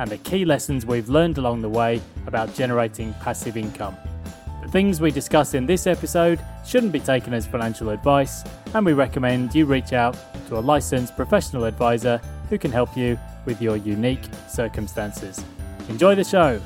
and the key lessons we've learned along the way about generating passive income. The things we discuss in this episode shouldn't be taken as financial advice, and we recommend you reach out to a licensed professional advisor who can help you with your unique circumstances. Enjoy the show!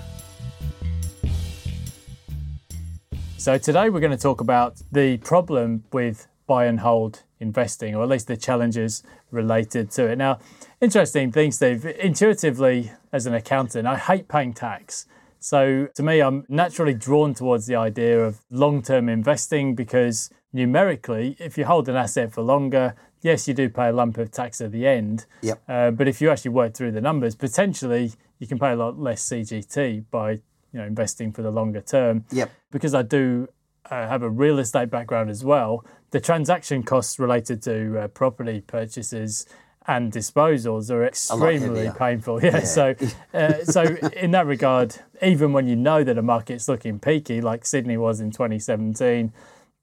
So, today we're going to talk about the problem with buy and hold investing, or at least the challenges related to it. Now, interesting thing, Steve. Intuitively, as an accountant, I hate paying tax. So to me, I'm naturally drawn towards the idea of long term investing because numerically, if you hold an asset for longer, yes, you do pay a lump of tax at the end. Yep. Uh, but if you actually work through the numbers, potentially you can pay a lot less CGT by you know investing for the longer term. Yep. Because I do uh, have a real estate background as well, the transaction costs related to uh, property purchases and disposals are extremely painful. Yeah. yeah. So, uh, so in that regard, even when you know that a market's looking peaky, like Sydney was in 2017,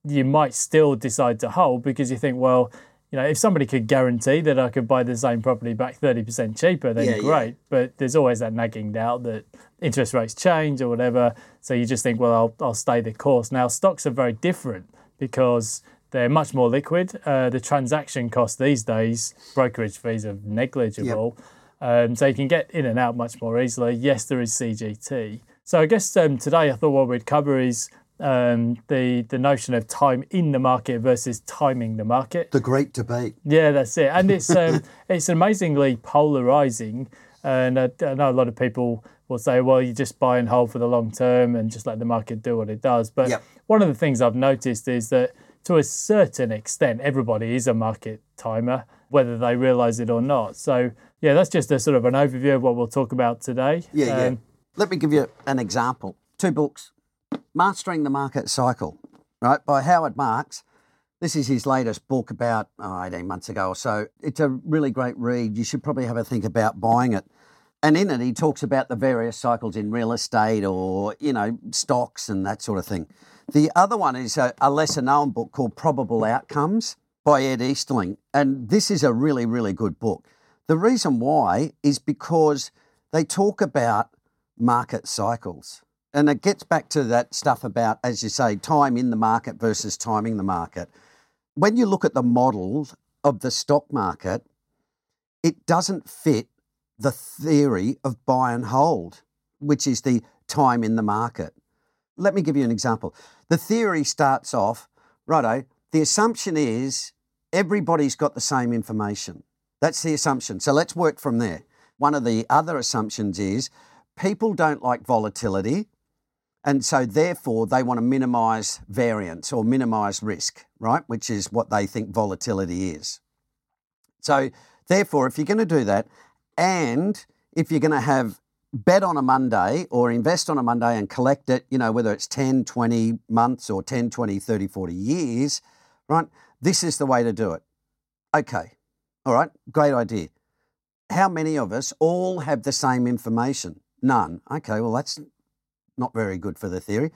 you might still decide to hold because you think, well, you know, if somebody could guarantee that I could buy the same property back 30% cheaper, then yeah, great. Yeah. But there's always that nagging doubt that interest rates change or whatever. So you just think, well, I'll, I'll stay the course. Now, stocks are very different because they're much more liquid. Uh, the transaction cost these days, brokerage fees are negligible. Yep. Um, so you can get in and out much more easily. Yes, there is CGT. So I guess um, today I thought what we'd cover is um, the the notion of time in the market versus timing the market. The great debate. Yeah, that's it. And it's um, it's amazingly polarizing. And I, I, know a lot of people will say, well, you just buy and hold for the long term and just let the market do what it does. But yep. one of the things I've noticed is that to a certain extent, everybody is a market timer, whether they realize it or not. So, yeah, that's just a sort of an overview of what we'll talk about today. Yeah, um, yeah. Let me give you an example. Two books Mastering the Market Cycle, right, by Howard Marks. This is his latest book about oh, 18 months ago or so. It's a really great read. You should probably have a think about buying it. And in it, he talks about the various cycles in real estate or, you know, stocks and that sort of thing. The other one is a, a lesser known book called Probable Outcomes by Ed Easterling. And this is a really, really good book. The reason why is because they talk about market cycles. And it gets back to that stuff about, as you say, time in the market versus timing the market. When you look at the model of the stock market, it doesn't fit the theory of buy and hold, which is the time in the market. Let me give you an example. The theory starts off, righto, the assumption is everybody's got the same information. That's the assumption. So let's work from there. One of the other assumptions is people don't like volatility. And so, therefore, they want to minimize variance or minimize risk, right? Which is what they think volatility is. So, therefore, if you're going to do that, and if you're going to have bet on a Monday or invest on a Monday and collect it, you know, whether it's 10, 20 months or 10, 20, 30, 40 years, right? This is the way to do it. Okay. All right. Great idea. How many of us all have the same information? None. Okay. Well, that's not very good for the theory.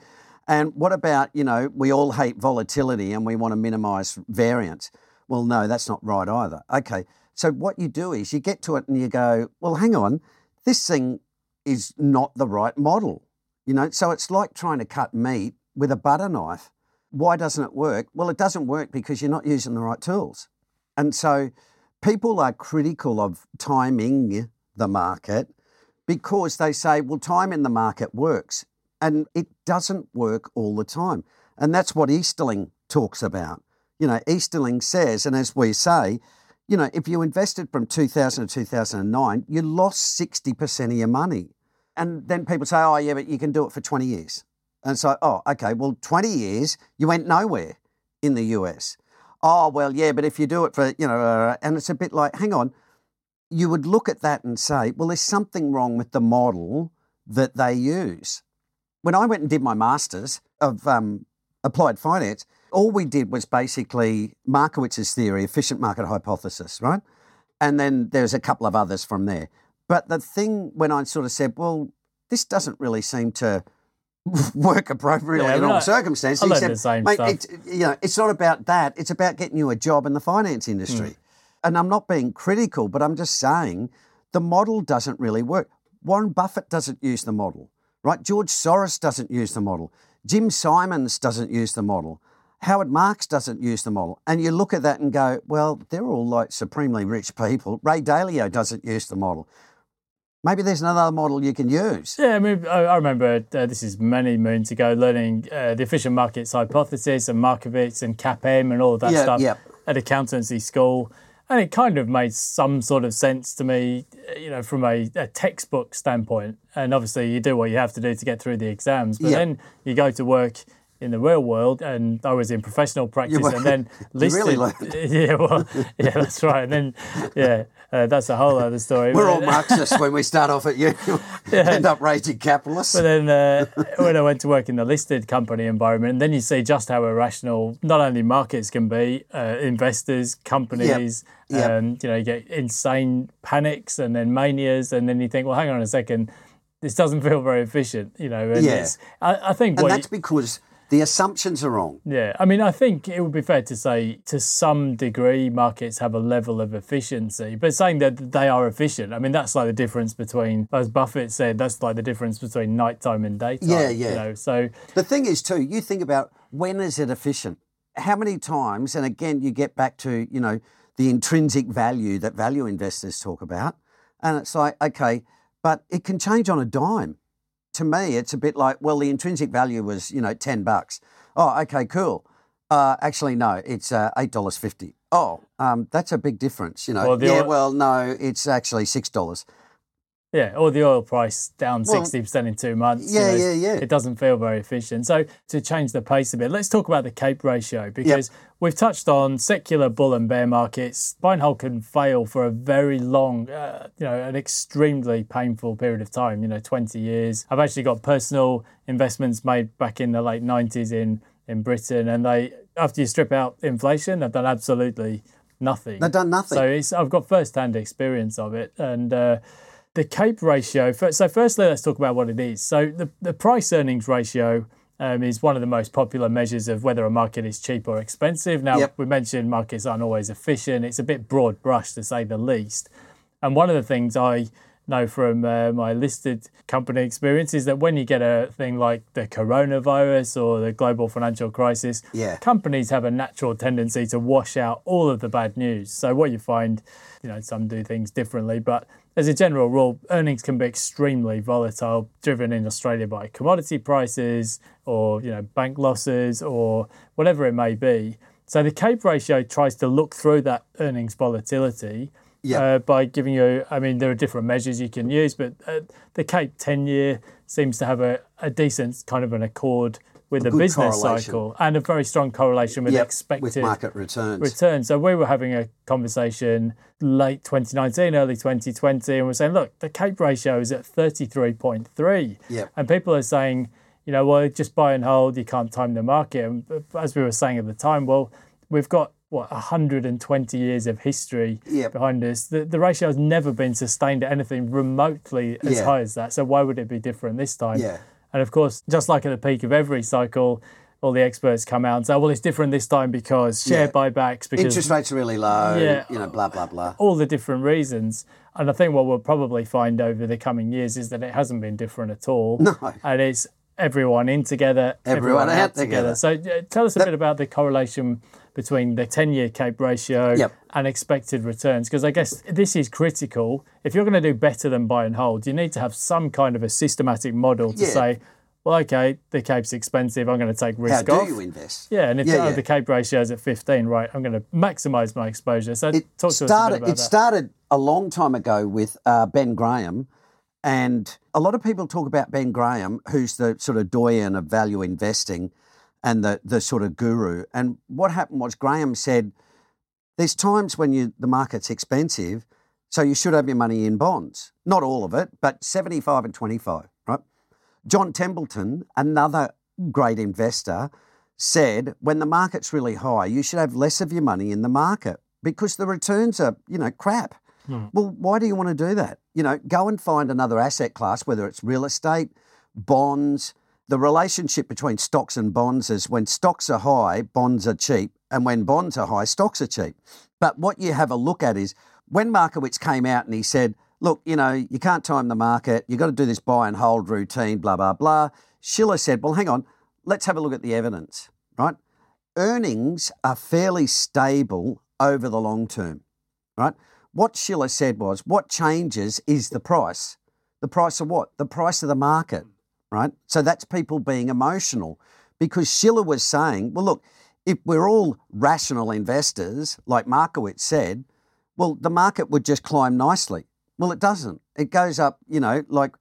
And what about, you know, we all hate volatility and we want to minimize variance? Well, no, that's not right either. Okay. So what you do is you get to it and you go, well, hang on, this thing is not the right model. You know, so it's like trying to cut meat with a butter knife. Why doesn't it work? Well, it doesn't work because you're not using the right tools. And so people are critical of timing the market because they say, well, time in the market works. And it doesn't work all the time. And that's what Easterling talks about. You know, Easterling says, and as we say, you know, if you invested from 2000 to 2009, you lost 60% of your money. And then people say, oh, yeah, but you can do it for 20 years. And so, oh, okay, well, 20 years, you went nowhere in the US. Oh, well, yeah, but if you do it for, you know, uh, and it's a bit like, hang on, you would look at that and say, well, there's something wrong with the model that they use. When I went and did my master's of um, applied finance, all we did was basically Markowitz's theory, efficient market hypothesis, right? And then there's a couple of others from there. But the thing when I sort of said, well, this doesn't really seem to work appropriately Yeah, in all I- circumstances. I said, the same Mate, stuff." it's, you know, it's not about that. It's about getting you a job in the finance industry. Hmm. And I'm not being critical, but I'm just saying the model doesn't really work. Warren Buffett doesn't use the model, right? George Soros doesn't use the model. Jim Simons doesn't use the model. Howard Marks doesn't use the model. And you look at that and go, well, they're all like supremely rich people. Ray Dalio doesn't use the model. Maybe there's another model you can use. Yeah, I mean, I, I remember uh, this is many moons ago learning uh, the efficient markets hypothesis and Markowitz and CAPM and all of that Yeah, stuff yep. at accountancy school. And it kind of made some sort of sense to me, uh, you know, from a, a textbook standpoint. And obviously, you do what you have to do to get through the exams. But Yep. then you go to work in the real world, and I was in professional practice, and then You listed. really learned. Yeah, well, yeah, that's right. And then, yeah, uh, that's a whole other story. We're all Marxists when we start off at you. End up raising capitalists. But then uh, when I went to work in the listed company environment, and then you see just how irrational not only markets can be, uh, investors, companies, Yep. Um, you know, you get insane panics and then manias, and then you think, well, hang on a second, this doesn't feel very efficient, you know. And Yeah. I, I think and what that's because the assumptions are wrong. yeah, I mean, I think it would be fair to say to some degree markets have a level of efficiency, but saying that they are efficient, I mean, that's like the difference between, as Buffett said, that's like the difference between nighttime and daytime. Yeah, yeah. You know, so The thing is, too, you think about when is it efficient? How many times, and again, you get back to, you know, the intrinsic value that value investors talk about. And it's like, okay, but it can change on a dime. To me, it's a bit like, well, the intrinsic value was, you know, 10 bucks. Oh, okay, cool. Uh, actually, no, it's uh, $8.50. Oh, um, that's a big difference, you know. Well, yeah, well, no, it's actually $6. Yeah, or the oil price down Well, sixty percent in two months. yeah, you know, yeah, yeah. It doesn't feel very efficient. So to change the pace a bit, let's talk about the Cape ratio because we've touched on secular bull and bear markets. Buy and hold can fail for a very long, uh, you know, an extremely painful period of time. You know, twenty years. I've actually got personal investments made back in the late nineties in in Britain, and they after you strip out inflation, they've done absolutely nothing. They've done nothing. So it's, I've got first-hand experience of it, and uh, the CAPE ratio. So firstly, let's talk about what it is. So the the price earnings ratio. Um, is one of the most popular measures of whether a market is cheap or expensive. Now, Yep. we mentioned markets aren't always efficient. It's a bit broad brush to say the least. And one of the things I know from uh, my listed company experience is that when you get a thing like the coronavirus or the global financial crisis, Yeah. companies have a natural tendency to wash out all of the bad news. So what you find, you know, some do things differently, but as a general rule, earnings can be extremely volatile, driven in Australia by commodity prices or you know bank losses or whatever it may be. So the CAPE ratio tries to look through that earnings volatility Yeah. uh, by giving you. I mean, there are different measures you can use, but uh, the CAPE ten year seems to have a, a decent kind of an accord with the business cycle and a very strong correlation with Yep, expected with market returns. return. So we were having a conversation late 2019, early 2020, and we're saying, look, the CAPE ratio is at 33.3. Yep. And people are saying, you know, well, just buy and hold, you can't time the market. And as we were saying at the time, well, we've got what 120 years of history Yep. behind us. The, the ratio has never been sustained at anything remotely as Yeah. high as that. So why would it be different this time? Yeah. And of course, just like at the peak of every cycle, all the experts come out and say, well, it's different this time because share Yeah. buybacks, because Interest rates are really low, Yeah. you know, blah, blah, blah. all the different reasons. And I think what we'll probably find over the coming years is that it hasn't been different at all. No. And it's everyone in together, Everyone out together. So uh, tell us a bit about the correlation between the 10 year CAPE ratio Yep. and expected returns. Because I guess this is critical. If you're going to do better than buy and hold, you need to have some kind of a systematic model to Yeah. say, well, okay, the CAPE's expensive. I'm going to take risk How risk do off. you invest? Yeah, and if Yeah, oh, yeah. the CAPE ratio is at 15, right, I'm going to maximise my exposure. So It talk to us a started, bit about it that. started a long time ago with uh, Ben Graham. And a lot of people talk about Ben Graham, who's the sort of doyen of value investing and the, the sort of guru. And what happened was Graham said, there's times when you, the market's expensive, so you should have your money in bonds. Not all of it, but 75 and 25, right? John Templeton, another great investor, said when the market's really high, you should have less of your money in the market because the returns are, you know, crap. Hmm. Well, why do you want to do that? You know, go and find another asset class, whether it's real estate, bonds. The relationship between stocks and bonds is when stocks are high, bonds are cheap, and when bonds are high, stocks are cheap. But what you have a look at is when Markowitz came out and he said, look, you know, you can't time the market, you've got to do this buy and hold routine, blah, blah, blah. Shiller said, well, hang on, let's have a look at the evidence, right? Earnings are fairly stable over the long term, right? What Shiller said was, what changes is the price. The price of what? The price of the market, right? So that's people being emotional because Shiller was saying, well, look, if we're all rational investors, like Markowitz said, well, the market would just climb nicely. Well, it doesn't. It goes up, you know, like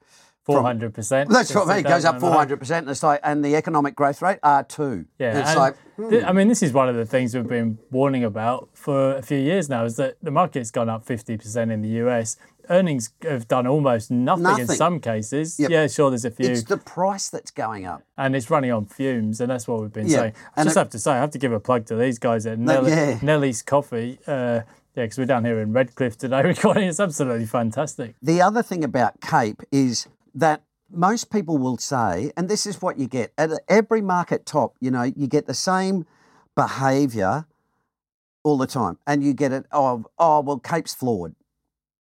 Four hundred percent. That's what I mean. It goes up four hundred percent, and it's like, and the economic growth rate are two. Yeah, it's like, hmm. th- I mean, this is one of the things we've been warning about for a few years now. Is that the market's gone up fifty percent in the US. Earnings have done almost nothing, nothing. in some cases. Yep. Yeah, sure, there's a few. It's the price that's going up, and it's running on fumes, and that's what we've been saying. I and just it, have to say, I have to give a plug to these guys at Nelly, yeah. Nellie's Coffee. Uh, yeah, because we're down here in Redcliffe today recording. It's absolutely fantastic. The other thing about Cape is that most people will say, and this is what you get at every market top, you know, you get the same behavior all the time. And you get it, oh, oh well, Cape's flawed.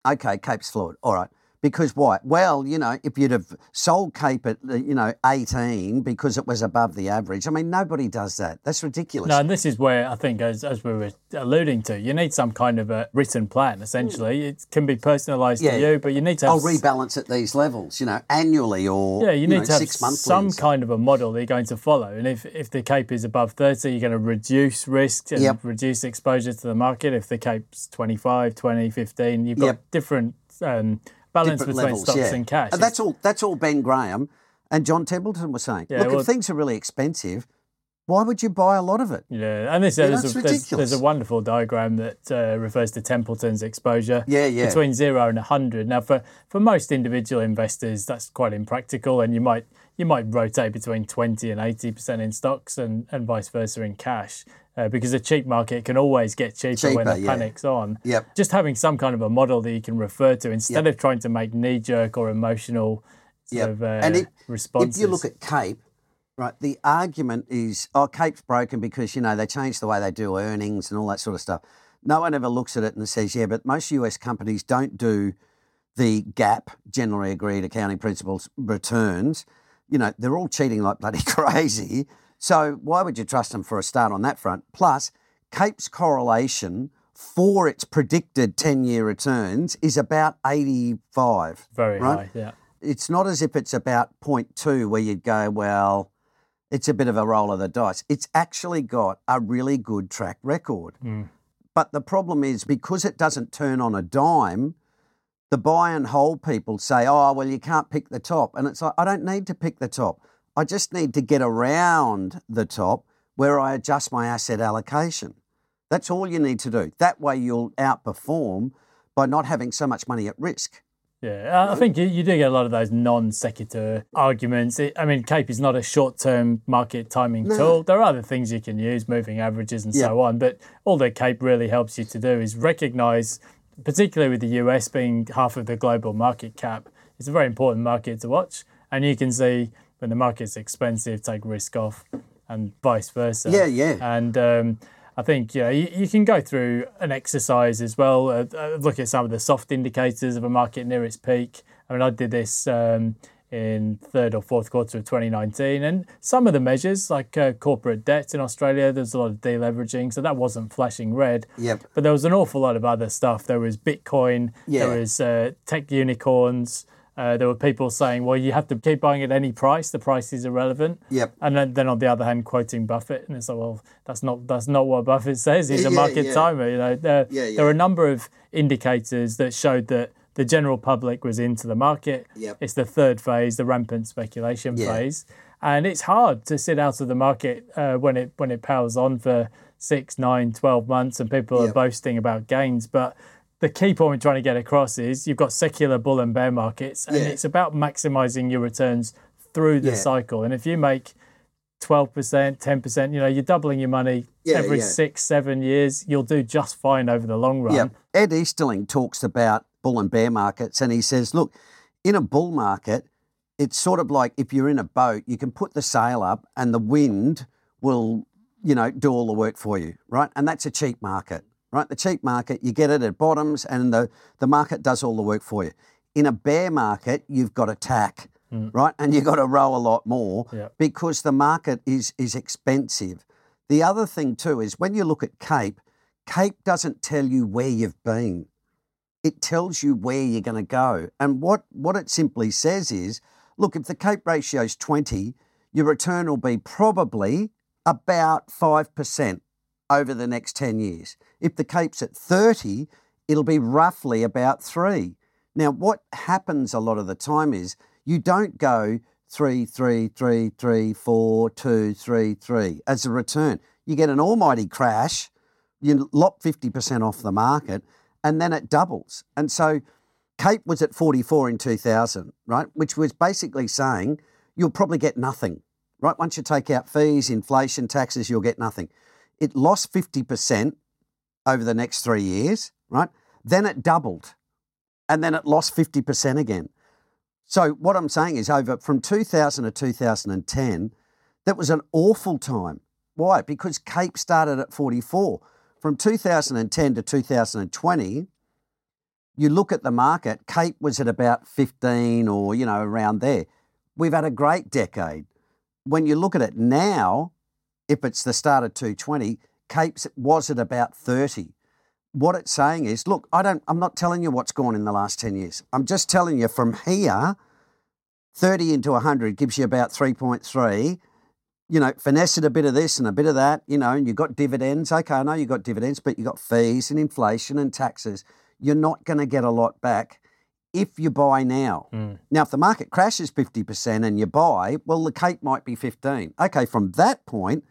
Okay, Cape's flawed. All right. Because why? Well, you know, if you'd have sold Cape at, you know, 18 because it was above the average, I mean, nobody does that. That's ridiculous. No, and this is where I think, as, as we were alluding to, you need some kind of a written plan, essentially. It can be personalised yeah. to you, but you need to have... I'll rebalance at these levels, you know, annually or, yeah, you need you know, to have some kind of a model that you're going to follow. And if, if the Cape is above 30, you're going to reduce risk and yep. reduce exposure to the market. If the Cape's 25, 20, 15, you've got yep. different... Um, balance between levels, stocks yeah. and cash. And that's all. That's all. Ben Graham and John Templeton were saying. Yeah, Look, well, if things are really expensive, why would you buy a lot of it? Yeah, and this, yeah, there's, a, there's, there's, a wonderful diagram that uh, refers to Templeton's exposure yeah, yeah. between zero and 100. Now, for, for most individual investors, that's quite impractical, and you might you might rotate between 20 and 80% in stocks and, and vice versa in cash. Uh, because a cheap market can always get cheaper, cheaper when the yeah. panic's on. Yep. Just having some kind of a model that you can refer to instead yep. of trying to make knee jerk or emotional yep. of, uh, and if, responses. If you look at Cape, right, the argument is, oh, Cape's broken because, you know, they changed the way they do earnings and all that sort of stuff. No one ever looks at it and says, yeah, but most US companies don't do the GAAP, generally agreed accounting principles, returns. You know, they're all cheating like bloody crazy. So why would you trust them for a start on that front? Plus, Cape's correlation for its predicted 10 year returns is about 85. Very right? high, yeah. It's not as if it's about 0.2 where you'd go, well, it's a bit of a roll of the dice. It's actually got a really good track record. Mm. But the problem is because it doesn't turn on a dime, the buy and hold people say, oh, well, you can't pick the top. And it's like, I don't need to pick the top. I just need to get around the top where I adjust my asset allocation. That's all you need to do. That way you'll outperform by not having so much money at risk. Yeah, I think you, you do get a lot of those non sequitur arguments. It, I mean, CAPE is not a short term market timing no. tool. There are other things you can use, moving averages and yeah. so on. But all that CAPE really helps you to do is recognize, particularly with the US being half of the global market cap, it's a very important market to watch. And you can see when the market's expensive, take risk off, and vice versa. Yeah, yeah. And um, I think yeah, you, you, can go through an exercise as well. Uh, uh, look at some of the soft indicators of a market near its peak. I mean, I did this um, in third or fourth quarter of 2019, and some of the measures like uh, corporate debt in Australia, there's a lot of deleveraging, so that wasn't flashing red. Yep. But there was an awful lot of other stuff. There was Bitcoin. Yeah. There was uh, tech unicorns. Uh, there were people saying, well, you have to keep buying at any price. The price is irrelevant. Yep. And then, then on the other hand, quoting Buffett, and it's like, well, that's not that's not what Buffett says. He's a market yeah. timer. You know, there, yeah, yeah. there are a number of indicators that showed that the general public was into the market. Yep. It's the third phase, the rampant speculation phase, and it's hard to sit out of the market uh, when it when it powers on for six, nine, 12 months, and people yep. are boasting about gains, but the key point we're trying to get across is you've got secular bull and bear markets, and yeah. it's about maximizing your returns through the yeah. cycle. And if you make 12%, 10%, you know, you're doubling your money yeah, every yeah. six, seven years, you'll do just fine over the long run. Yeah. Ed Easterling talks about bull and bear markets, and he says, look, in a bull market, it's sort of like if you're in a boat, you can put the sail up and the wind will, you know, do all the work for you, right? And that's a cheap market, right? The cheap market, you get it at bottoms and the, the market does all the work for you. In a bear market, you've got to tack mm. right? And you've got to row a lot more because the market is is expensive. The other thing too is when you look at Cape, Cape doesn't tell you where you've been. It tells you where you're going to go. And what, what it simply says is, look, if the Cape ratio is 20, your return will be probably about 5% over the next 10 years. If the Cape's at 30, it'll be roughly about 3. Now, what happens a lot of the time is you don't go three, three, three, three, four, two, three, three as a return. You get an almighty crash, you lop 50% off the market, and then it doubles. And so Cape was at 44 in 2000, right? Which was basically saying you'll probably get nothing, right? Once you take out fees, inflation, taxes, you'll get nothing. It lost 50% over the next three years, right? Then it doubled and then it lost 50% again. So what I'm saying is over from 2000 to 2010, that was an awful time. Why? Because Cape started at 44. From 2010 to 2020, you look at the market, Cape was at about 15 or, you know, around there. We've had a great decade. When you look at it now, if it's the start of 220, Cape's was at about 30. What it's saying is, look, I don't I'm not telling you what's gone in the last 10 years. I'm just telling you from here 30 into 100 gives you about 3.3. You know, finesse it a bit of this and a bit of that, you know, and you've got dividends. Okay, I know you've got dividends, but you've got fees and inflation and taxes. You're not going to get a lot back if you buy now. Mm. Now, if the market crashes 50% and you buy, well, the Cape might be 15. Okay, from that point,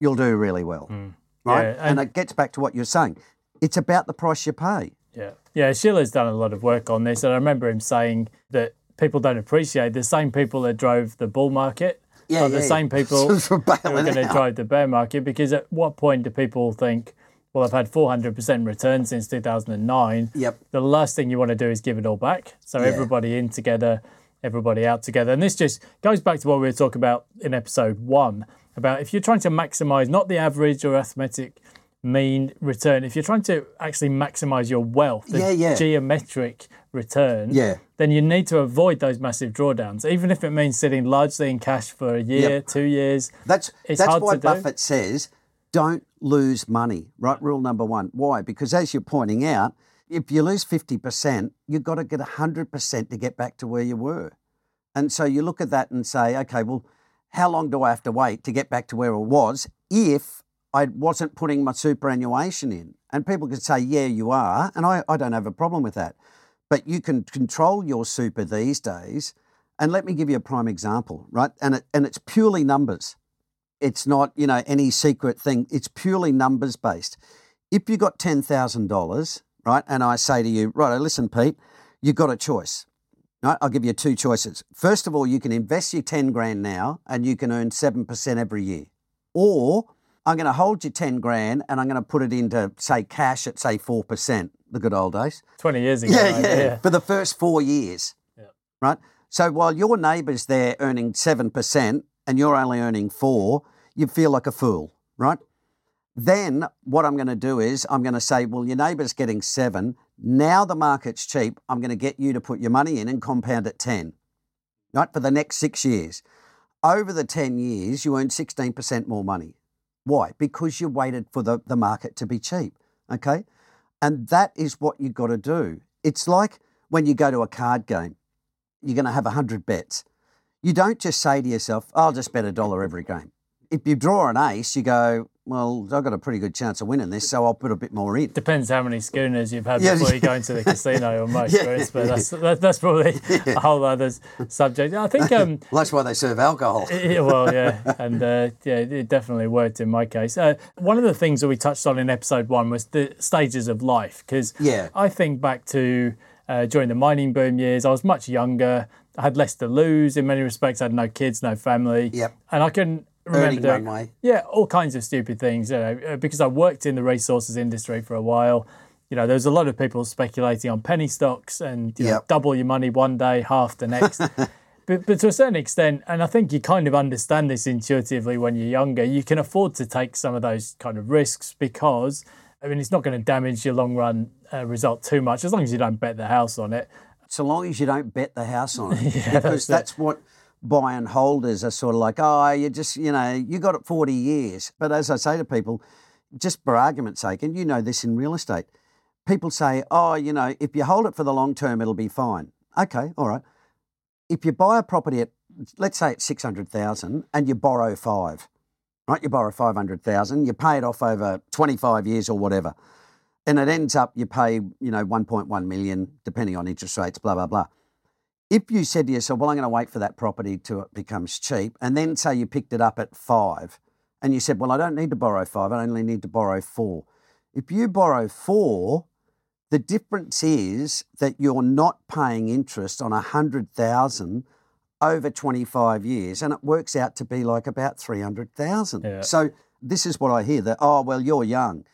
you'll do really well. Mm. Right? Yeah, and, and it gets back to what you're saying. It's about the price you pay. Yeah. Yeah, Shiller's done a lot of work on this. And I remember him saying that people don't appreciate the same people that drove the bull market yeah, are the yeah, same people who are going to drive the bear market. Because at what point do people think, well, I've had 400% return since 2009. Yep. The last thing you want to do is give it all back. So yeah. everybody in together, everybody out together. And this just goes back to what we were talking about in episode one about if you're trying to maximize not the average or arithmetic mean return, if you're trying to actually maximize your wealth, the yeah, yeah. geometric return, yeah. then you need to avoid those massive drawdowns, even if it means sitting largely in cash for a year, yep. two years. That's that's why Buffett says don't lose money. Right, rule number one. Why? Because as you're pointing out, if you lose fifty percent, you've got to get hundred percent to get back to where you were. And so you look at that and say, okay, well, how long do I have to wait to get back to where it was if I wasn't putting my superannuation in. And people could say, yeah, you are. And I, I don't have a problem with that. But you can control your super these days. And let me give you a prime example, right? And, it, and it's purely numbers. It's not, you know, any secret thing. It's purely numbers based. If you got $10,000, right, and I say to you, right, listen, Pete, you've got a choice. Right? I'll give you two choices. First of all, you can invest your 10 grand now and you can earn 7% every year. Or I'm going to hold you 10 grand and I'm going to put it into, say, cash at, say, 4%, the good old days. 20 years ago. Yeah, yeah, yeah. For the first four years. Yeah. Right? So while your neighbour's there earning 7% and you're only earning 4 you feel like a fool, right? Then what I'm going to do is I'm going to say, well, your neighbour's getting 7 Now the market's cheap. I'm going to get you to put your money in and compound at 10 right, for the next six years. Over the 10 years, you earn 16% more money. Why? Because you waited for the, the market to be cheap. Okay? And that is what you've got to do. It's like when you go to a card game, you're going to have 100 bets. You don't just say to yourself, oh, I'll just bet a dollar every game. If you draw an ace, you go, well, I've got a pretty good chance of winning this, so I'll put a bit more in. Depends how many schooners you've had yeah. before you go into the casino or most, yeah, but that's, that's probably yeah. a whole other subject. I think um, well, that's why they serve alcohol. well, yeah, and uh, yeah, it definitely worked in my case. Uh, one of the things that we touched on in episode one was the stages of life, because yeah. I think back to uh, during the mining boom years. I was much younger. I had less to lose in many respects. I had no kids, no family. Yep. And I can remember doing, runway. yeah, all kinds of stupid things. You know, uh, because I worked in the resources industry for a while. You know, there was a lot of people speculating on penny stocks and you know, Yep. double your money one day, half the next. but, but to a certain extent, and I think you kind of understand this intuitively when you're younger, you can afford to take some of those kind of risks because, I mean, it's not going to damage your long run uh, result too much as long as you don't bet the house on it. so long as you don't bet the house on it. that's because it. that's what buy and holders are sort of like, oh, you just, you know, you got it 40 years. But as I say to people, just for argument's sake, and you know this in real estate, people say, oh, you know, if you hold it for the long term, it'll be fine. Okay, all right. If you buy a property at, let's say it's 600,000 and you borrow five, right? You borrow 500,000, you pay it off over 25 years or whatever. And it ends up you pay, you know, 1.1 million, depending on interest rates, blah, blah, blah. If you said to yourself, well, I'm going to wait for that property till it uh, becomes cheap, and then say you picked it up at five, and you said, well, I don't need to borrow five, I only need to borrow four. If you borrow four, the difference is that you're not paying interest on a hundred thousand over 25 years, and it works out to be like about 300,000. Yeah. So this is what I hear that, oh, well, you're young.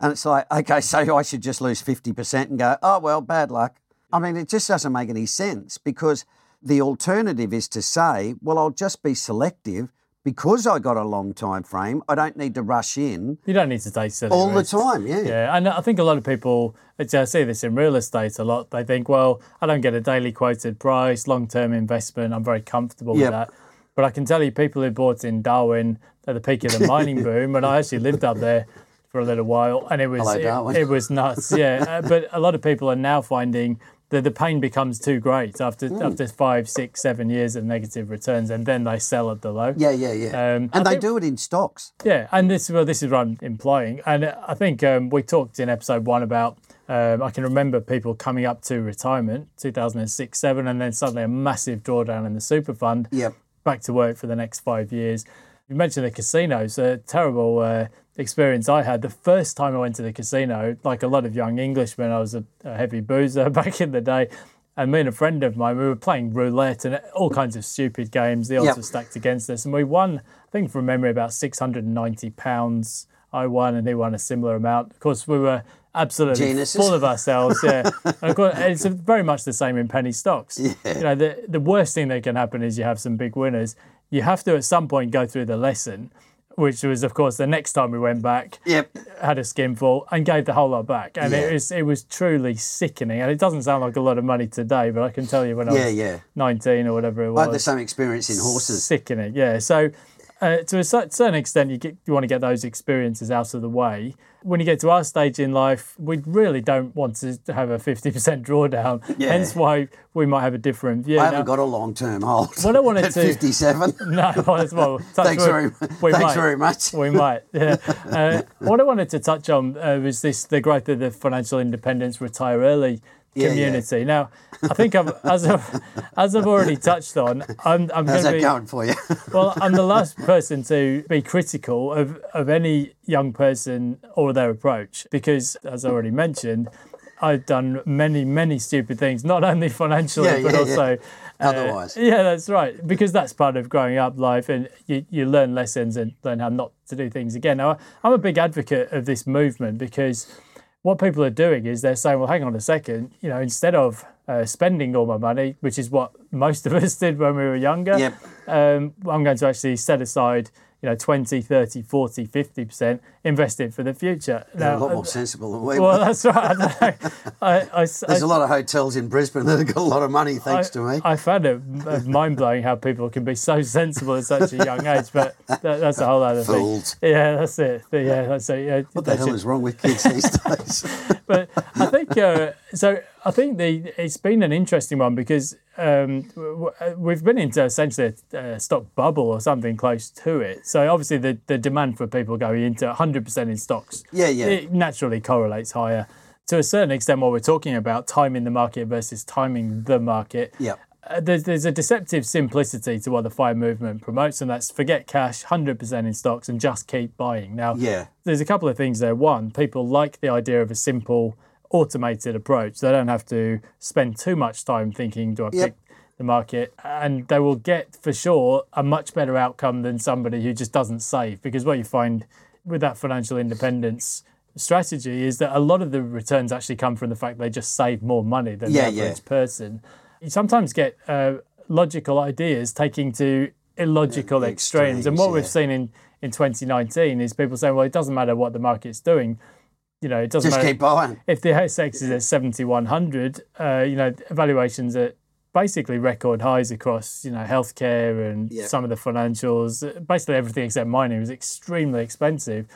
And it's like, okay, so I should just lose 50% and go, oh, well, bad luck. I mean, it just doesn't make any sense because the alternative is to say, well, I'll just be selective because I got a long time frame. I don't need to rush in You don't need to take silly all the time. Yeah. Yeah, and I think a lot of people, it's- I see this in real estate a lot. They think, well, I don't get a daily quoted price, long term investment. I'm very comfortable Yep. with that. But I can tell you, people who bought in Darwin at the peak of the mining boom, and I actually lived up there for a little while, and it was Hello, it, it was nuts. Yeah, uh, but a lot of people are now finding that the pain becomes too great after Hmm. after five, six, seven years of negative returns, and then they sell at the low. Yeah, yeah, yeah. Um, and I they think- do it in stocks. Yeah, and this well, this is what I'm implying, and I think um, we talked in episode one about. Um, I can remember people coming up to retirement, 2006, seven, and then suddenly a massive drawdown in the super fund. Yep. Back to work for the next five years. You mentioned the casinos, a terrible uh, experience I had. The first time I went to the casino, like a lot of young Englishmen, I was a, a heavy boozer back in the day. And me and a friend of mine, we were playing roulette and all kinds of stupid games. The odds Yep. were stacked against us, and we won. I think from memory, about six hundred and ninety pounds. I won, and he won a similar amount. Of course, we were absolutely Geniuses. full of ourselves. Yeah, and of course, it's very much the same in penny stocks. Yeah. You know, the the worst thing that can happen is you have some big winners. You have to at some point go through the lesson, which was, of course, the next time we went back Yep. had a skinful and gave the whole lot back, and Yeah. it was it was truly sickening. And it doesn't sound like a lot of money today, but I can tell you when I Yeah, was yeah. nineteen or whatever it I was, had the same experience in horses. sickening. Yeah, so. Uh, to a certain extent, you, get, you want to get those experiences out of the way. When you get to our stage in life, we really don't want to have a 50% drawdown. Yeah. Hence why we might have a different view. I haven't Now- got a long term hold. What I wanted at to- 57. No, well, well Thanks very, we thanks might. very much. We might. Yeah. Uh, what I wanted to touch on uh, was this: the growth of the financial independence retire early Yeah, yeah. community. Now, I think I've, as I've, as I've already touched on, I'm, I'm How's going to that be going for you? well. I'm the last person to be critical of of any young person or their approach because, as I already mentioned. I've done many, many stupid things, not only financially, Yeah, but yeah, yeah. also uh, Otherwise. yeah, that's right. Because that's part of growing up life, and you, you learn lessons and learn how not to do things again. Now, I'm a big advocate of this movement because what people are doing is they're saying, well, hang on a second, you know, instead of uh, spending all my money, which is what most of us did when we were younger, Yep. um, I'm going to actually set aside, you know, 20, 30, 40, 50%, invest it for the future. They're a lot more sensible than we were. well, were. that's right. I. I, I, There's a lot of hotels in Brisbane that have got a lot of money, thanks to me. I found it mind blowing how people can be so sensible at such a young age, but that, that's a whole other Fools. thing. Yeah, that's it. Yeah, that's it. Yeah, What the hell is wrong with kids these days? but I think uh, so. I think the it's been an interesting one because um, we've been into essentially a, stock bubble or something close to it. So obviously the, the demand for people going into 100% in stocks, Yeah, yeah. it naturally correlates higher. To a certain extent, what we're talking about, timing the market versus timing the market. Yep. Uh, there's, there's a deceptive simplicity to what the FIRE movement promotes, and that's forget cash, 100% in stocks, and just keep buying. Now, Yeah. there's a couple of things there. One, people like the idea of a simple, automated approach. They don't have to spend too much time thinking, do I yep. pick the market? And they will get for sure a much better outcome than somebody who just doesn't save. Because what you find with that financial independence strategy is that a lot of the returns actually come from the fact they just save more money than yeah, the average yeah. person. You sometimes get uh, logical ideas taking to illogical yeah, extremes. extremes. And what we've seen in, in 2019 is people saying, well, it doesn't matter what the market's doing you know, it doesn't just matter. keep buying. If the ASX is at 7,100, uh, you know, valuations at basically record highs across, you know, healthcare and yeah. some of the financials. Basically, everything except mining was extremely expensive.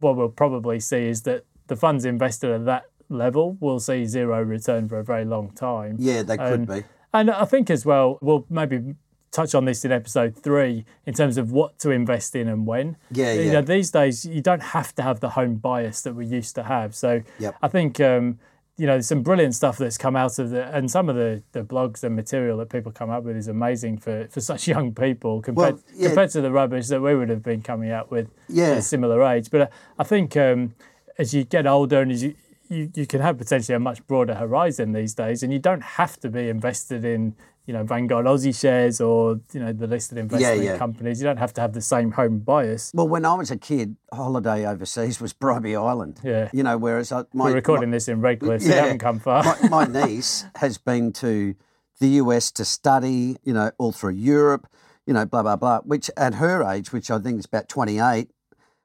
What we'll probably see is that the funds invested at that level will see zero return for a very long time. Yeah, they could be. And I think as well, we'll maybe touch on this in episode three in terms of what to invest in and when. Yeah, you yeah. Know, these days, you don't have to have the home bias that we used to have. So yep. I think. Um, you know, some brilliant stuff that's come out of the, and some of the, the blogs and material that people come up with is amazing for, for such young people compared well, yeah. compared to the rubbish that we would have been coming out with yeah. at a similar age. But I think um, as you get older and as you, you, you can have potentially a much broader horizon these days, and you don't have to be invested in you know Vanguard Aussie shares or you know the listed investment yeah, yeah. companies. You don't have to have the same home bias. Well, when I was a kid, holiday overseas was Bribie Island. Yeah, you know, whereas I, my, we're recording my, this in Redcliffe, so yeah, haven't come far. my, my niece has been to the US to study. You know, all through Europe. You know, blah blah blah. Which at her age, which I think is about twenty eight,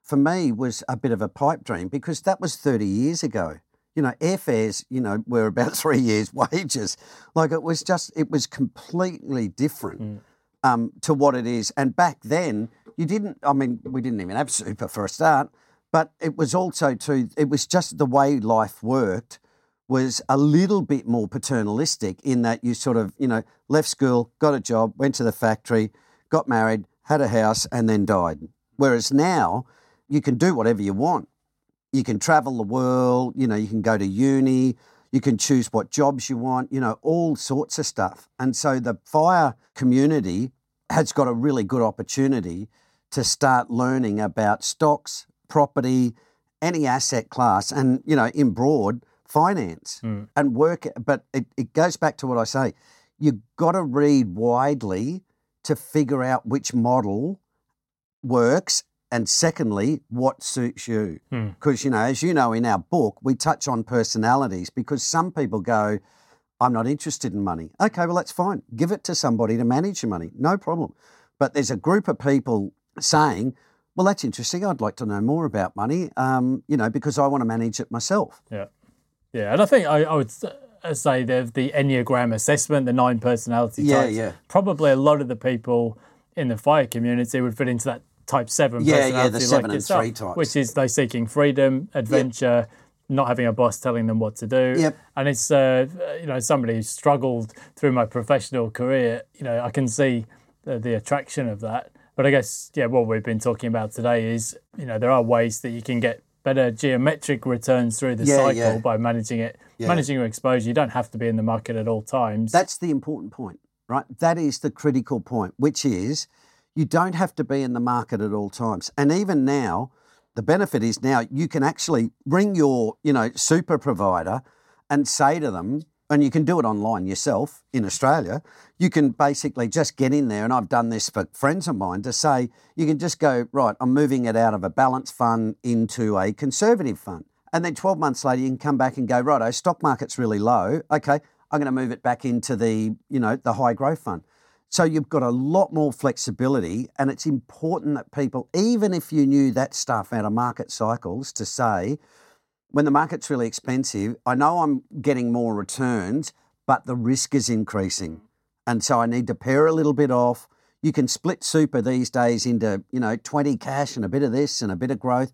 for me was a bit of a pipe dream because that was thirty years ago you know, airfares, you know, were about three years' wages. Like it was just, it was completely different mm. um, to what it is. And back then, you didn't, I mean, we didn't even have super for a start, but it was also too, it was just the way life worked was a little bit more paternalistic in that you sort of, you know, left school, got a job, went to the factory, got married, had a house, and then died. Whereas now, you can do whatever you want you can travel the world, you know, you can go to uni, you can choose what jobs you want, you know, all sorts of stuff. And so the fire community has got a really good opportunity to start learning about stocks, property, any asset class, and, you know, in broad, finance mm. and work. But it, it goes back to what I say you've got to read widely to figure out which model works and secondly, what suits you. Because, hmm. you know, as you know, in our book, we touch on personalities because some people go, I'm not interested in money. Okay, well, that's fine. Give it to somebody to manage your money. No problem. But there's a group of people saying, well, that's interesting. I'd like to know more about money, um, you know, because I want to manage it myself. Yeah. Yeah. And I think I, I would uh, say the, the Enneagram assessment, the nine personality types, yeah, yeah. probably a lot of the people in the fire community would fit into that type seven yeah, personality yeah, the seven like and yourself, three types. which is they seeking freedom, adventure, yep. not having a boss telling them what to do. Yep. And it's uh, you know somebody who struggled through my professional career. You know, I can see the, the attraction of that. But I guess yeah, what we've been talking about today is you know there are ways that you can get better geometric returns through the yeah, cycle yeah. by managing it, yeah. managing your exposure. You don't have to be in the market at all times. That's the important point, right? That is the critical point, which is you don't have to be in the market at all times. And even now, the benefit is now you can actually ring your, you know, super provider and say to them, and you can do it online yourself in Australia. You can basically just get in there, and I've done this for friends of mine to say, you can just go, right, I'm moving it out of a balance fund into a conservative fund. And then 12 months later, you can come back and go, right, oh, stock market's really low. Okay, I'm going to move it back into the, you know, the high growth fund. So you've got a lot more flexibility, and it's important that people, even if you knew that stuff out of market cycles, to say, when the market's really expensive, I know I'm getting more returns, but the risk is increasing. And so I need to pair a little bit off. You can split super these days into, you know, 20 cash and a bit of this and a bit of growth.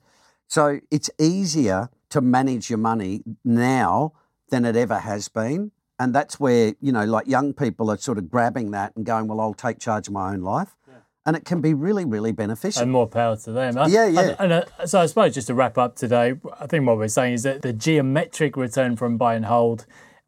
So it's easier to manage your money now than it ever has been. And that's where, you know, like young people are sort of grabbing that and going, well, I'll take charge of my own life. Yeah. And it can be really, really beneficial. And more power to them. Yeah, yeah. And, and uh, so I suppose just to wrap up today, I think what we're saying is that the geometric return from buy and hold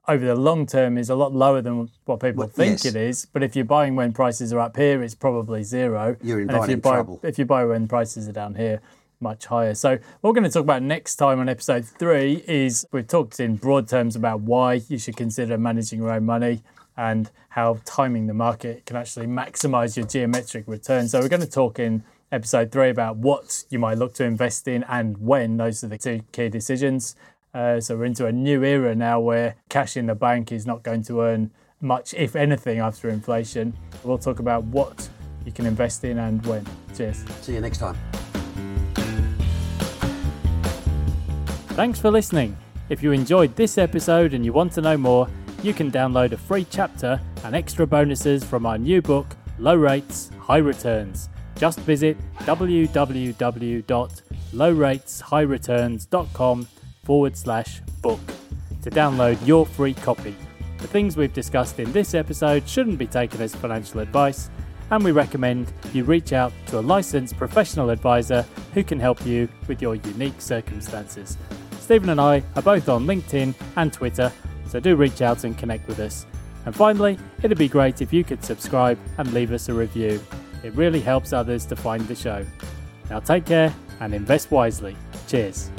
over the long term is a lot lower than what people well, think yes. it is. But if you're buying when prices are up here, it's probably zero. You're in and if you buy, If you buy when prices are down here, much higher. So, what we're going to talk about next time on episode three is we've talked in broad terms about why you should consider managing your own money and how timing the market can actually maximize your geometric return. So, we're going to talk in episode three about what you might look to invest in and when. Those are the two key decisions. Uh, so, we're into a new era now where cash in the bank is not going to earn much, if anything, after inflation. We'll talk about what you can invest in and when. Cheers. See you next time. Thanks for listening. If you enjoyed this episode and you want to know more, you can download a free chapter and extra bonuses from our new book, Low Rates, High Returns. Just visit www.lowrateshighreturns.com forward slash book to download your free copy. The things we've discussed in this episode shouldn't be taken as financial advice, and we recommend you reach out to a licensed professional advisor who can help you with your unique circumstances. Stephen and I are both on LinkedIn and Twitter, so do reach out and connect with us. And finally, it'd be great if you could subscribe and leave us a review. It really helps others to find the show. Now take care and invest wisely. Cheers.